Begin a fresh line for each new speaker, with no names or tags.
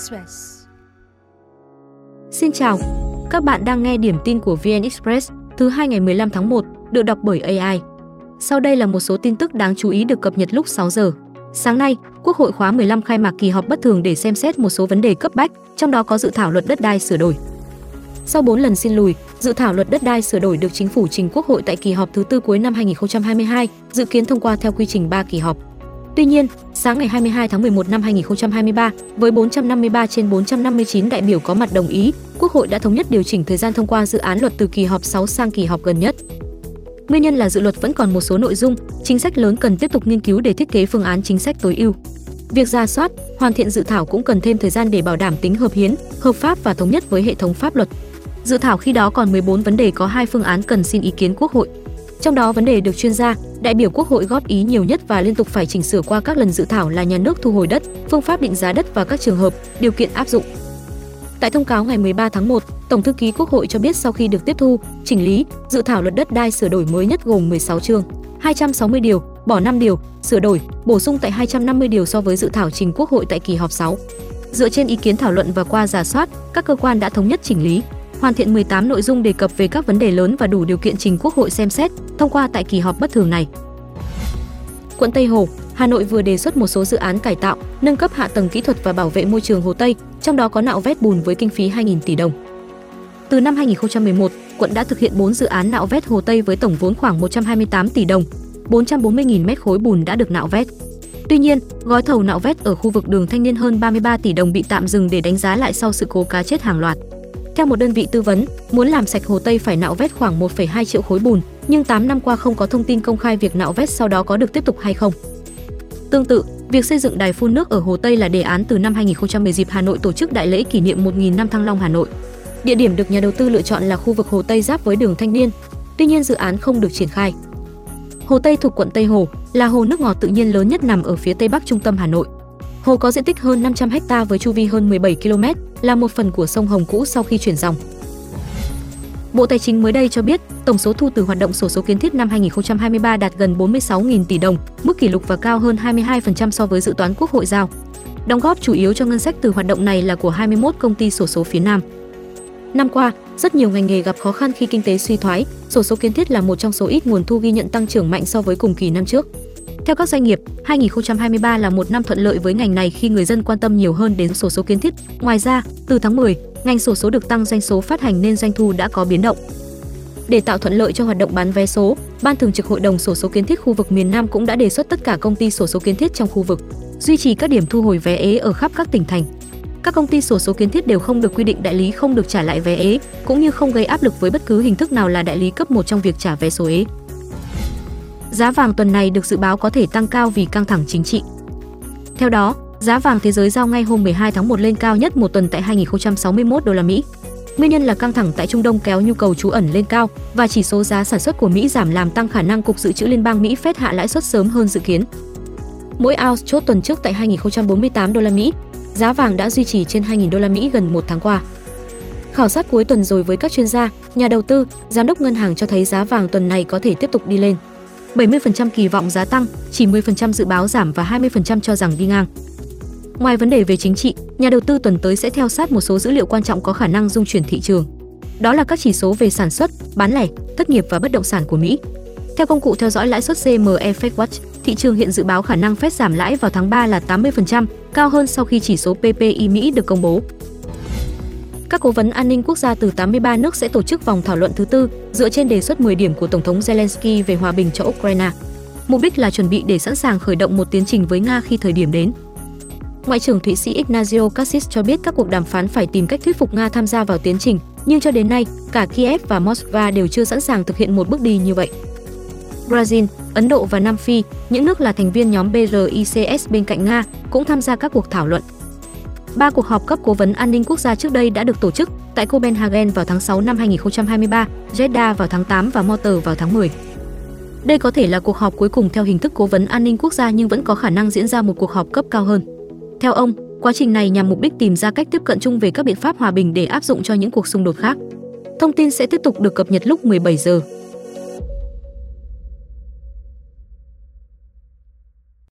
Express. Xin chào, các bạn đang nghe điểm tin của VN Express thứ hai ngày 15 tháng 1, được đọc bởi AI. Sau đây là một số tin tức đáng chú ý được cập nhật lúc 6 giờ. Sáng nay, Quốc hội khóa 15 khai mạc kỳ họp bất thường để xem xét một số vấn đề cấp bách, trong đó có dự thảo luật đất đai sửa đổi. Sau 4 lần xin lùi, dự thảo luật đất đai sửa đổi được chính phủ trình Quốc hội tại kỳ họp thứ tư cuối năm 2022, dự kiến thông qua theo quy trình 3 kỳ họp. Tuy nhiên, sáng ngày 22 tháng 11 năm 2023, với 453 trên 459 đại biểu có mặt đồng ý, Quốc hội đã thống nhất điều chỉnh thời gian thông qua dự án luật từ kỳ họp 6 sang kỳ họp gần nhất. Nguyên nhân là dự luật vẫn còn một số nội dung, chính sách lớn cần tiếp tục nghiên cứu để thiết kế phương án chính sách tối ưu. Việc ra soát, hoàn thiện dự thảo cũng cần thêm thời gian để bảo đảm tính hợp hiến, hợp pháp và thống nhất với hệ thống pháp luật. Dự thảo khi đó còn 14 vấn đề có hai phương án cần xin ý kiến Quốc hội. Trong đó vấn đề được chuyên gia, đại biểu Quốc hội góp ý nhiều nhất và liên tục phải chỉnh sửa qua các lần dự thảo là nhà nước thu hồi đất, phương pháp định giá đất và các trường hợp, điều kiện áp dụng. Tại thông cáo ngày 13 tháng 1, Tổng thư ký Quốc hội cho biết sau khi được tiếp thu, chỉnh lý, dự thảo luật đất đai sửa đổi mới nhất gồm 16 chương, 260 điều, bỏ 5 điều, sửa đổi, bổ sung tại 250 điều so với dự thảo trình Quốc hội tại kỳ họp 6. Dựa trên ý kiến thảo luận và qua giả soát, các cơ quan đã thống nhất chỉnh lý, hoàn thiện 18 nội dung đề cập về các vấn đề lớn và đủ điều kiện trình Quốc hội xem xét, thông qua tại kỳ họp bất thường này. Quận Tây Hồ, Hà Nội vừa đề xuất một số dự án cải tạo, nâng cấp hạ tầng kỹ thuật và bảo vệ môi trường Hồ Tây, trong đó có nạo vét bùn với kinh phí 2.000 tỷ đồng. Từ năm 2011, quận đã thực hiện 4 dự án nạo vét Hồ Tây với tổng vốn khoảng 128 tỷ đồng, 440.000 mét khối bùn đã được nạo vét. Tuy nhiên, gói thầu nạo vét ở khu vực đường Thanh Niên hơn 33 tỷ đồng bị tạm dừng để đánh giá lại sau sự cố cá chết hàng loạt. Theo một đơn vị tư vấn, muốn làm sạch Hồ Tây phải nạo vét khoảng 1,2 triệu khối bùn, nhưng 8 năm qua không có thông tin công khai việc nạo vét sau đó có được tiếp tục hay không. Tương tự, việc xây dựng đài phun nước ở Hồ Tây là đề án từ năm 2010 dịp Hà Nội tổ chức đại lễ kỷ niệm 1.000 năm Thăng Long Hà Nội. Địa điểm được nhà đầu tư lựa chọn là khu vực Hồ Tây giáp với đường Thanh Niên. Tuy nhiên dự án không được triển khai. Hồ Tây thuộc quận Tây Hồ, là hồ nước ngọt tự nhiên lớn nhất nằm ở phía tây bắc trung tâm Hà Nội. Hồ có diện tích hơn 500 ha với chu vi hơn 17 km, là một phần của sông Hồng cũ sau khi chuyển dòng. Bộ Tài chính mới đây cho biết, tổng số thu từ hoạt động sổ số kiến thiết năm 2023 đạt gần 46.000 tỷ đồng, mức kỷ lục và cao hơn 22% so với dự toán Quốc hội giao. Đóng góp chủ yếu cho ngân sách từ hoạt động này là của 21 công ty sổ số phía Nam. Năm qua, rất nhiều ngành nghề gặp khó khăn khi kinh tế suy thoái, sổ số kiến thiết là một trong số ít nguồn thu ghi nhận tăng trưởng mạnh so với cùng kỳ năm trước. Theo các doanh nghiệp, 2023 là một năm thuận lợi với ngành này khi người dân quan tâm nhiều hơn đến sổ số kiến thiết. Ngoài ra, từ tháng 10, ngành sổ số được tăng doanh số phát hành nên doanh thu đã có biến động. Để tạo thuận lợi cho hoạt động bán vé số, Ban Thường trực Hội đồng sổ số kiến thiết khu vực miền Nam cũng đã đề xuất tất cả công ty sổ số kiến thiết trong khu vực duy trì các điểm thu hồi vé ế ở khắp các tỉnh thành. Các công ty sổ số kiến thiết đều không được quy định đại lý không được trả lại vé ế, cũng như không gây áp lực với bất cứ hình thức nào là đại lý cấp 1 trong việc trả vé số ế. Giá vàng tuần này được dự báo có thể tăng cao vì căng thẳng chính trị. Theo đó, giá vàng thế giới giao ngay hôm 12 tháng 1 lên cao nhất một tuần tại 2061 đô la Mỹ. Nguyên nhân là căng thẳng tại Trung Đông kéo nhu cầu trú ẩn lên cao và chỉ số giá sản xuất của Mỹ giảm làm tăng khả năng cục dự trữ liên bang Mỹ Fed hạ lãi suất sớm hơn dự kiến. Mỗi ounce chốt tuần trước tại 2048 đô la Mỹ, giá vàng đã duy trì trên 2.000 đô la Mỹ gần một tháng qua. Khảo sát cuối tuần rồi với các chuyên gia, nhà đầu tư, giám đốc ngân hàng cho thấy giá vàng tuần này có thể tiếp tục đi lên. 70% kỳ vọng giá tăng, chỉ 10% dự báo giảm và 20% cho rằng đi ngang. Ngoài vấn đề về chính trị, nhà đầu tư tuần tới sẽ theo sát một số dữ liệu quan trọng có khả năng dung chuyển thị trường. Đó là các chỉ số về sản xuất, bán lẻ, thất nghiệp và bất động sản của Mỹ. Theo công cụ theo dõi lãi suất CME Fed Watch, thị trường hiện dự báo khả năng Fed giảm lãi vào tháng 3 là 80%, cao hơn sau khi chỉ số PPI Mỹ được công bố. Các cố vấn an ninh quốc gia từ 83 nước sẽ tổ chức vòng thảo luận thứ tư dựa trên đề xuất 10 điểm của Tổng thống Zelensky về hòa bình cho Ukraine. Mục đích là chuẩn bị để sẵn sàng khởi động một tiến trình với Nga khi thời điểm đến. Ngoại trưởng Thụy Sĩ Ignazio Cassis cho biết các cuộc đàm phán phải tìm cách thuyết phục Nga tham gia vào tiến trình, nhưng cho đến nay, cả Kiev và Moscow đều chưa sẵn sàng thực hiện một bước đi như vậy. Brazil, Ấn Độ và Nam Phi, những nước là thành viên nhóm BRICS bên cạnh Nga, cũng tham gia các cuộc thảo luận. Ba cuộc họp cấp cố vấn an ninh quốc gia trước đây đã được tổ chức tại Copenhagen vào tháng 6 năm 2023, Jeddah vào tháng 8 và Motor vào tháng 10. Đây có thể là cuộc họp cuối cùng theo hình thức cố vấn an ninh quốc gia nhưng vẫn có khả năng diễn ra một cuộc họp cấp cao hơn. Theo ông, quá trình này nhằm mục đích tìm ra cách tiếp cận chung về các biện pháp hòa bình để áp dụng cho những cuộc xung đột khác. Thông tin sẽ tiếp tục được cập nhật lúc 17 giờ.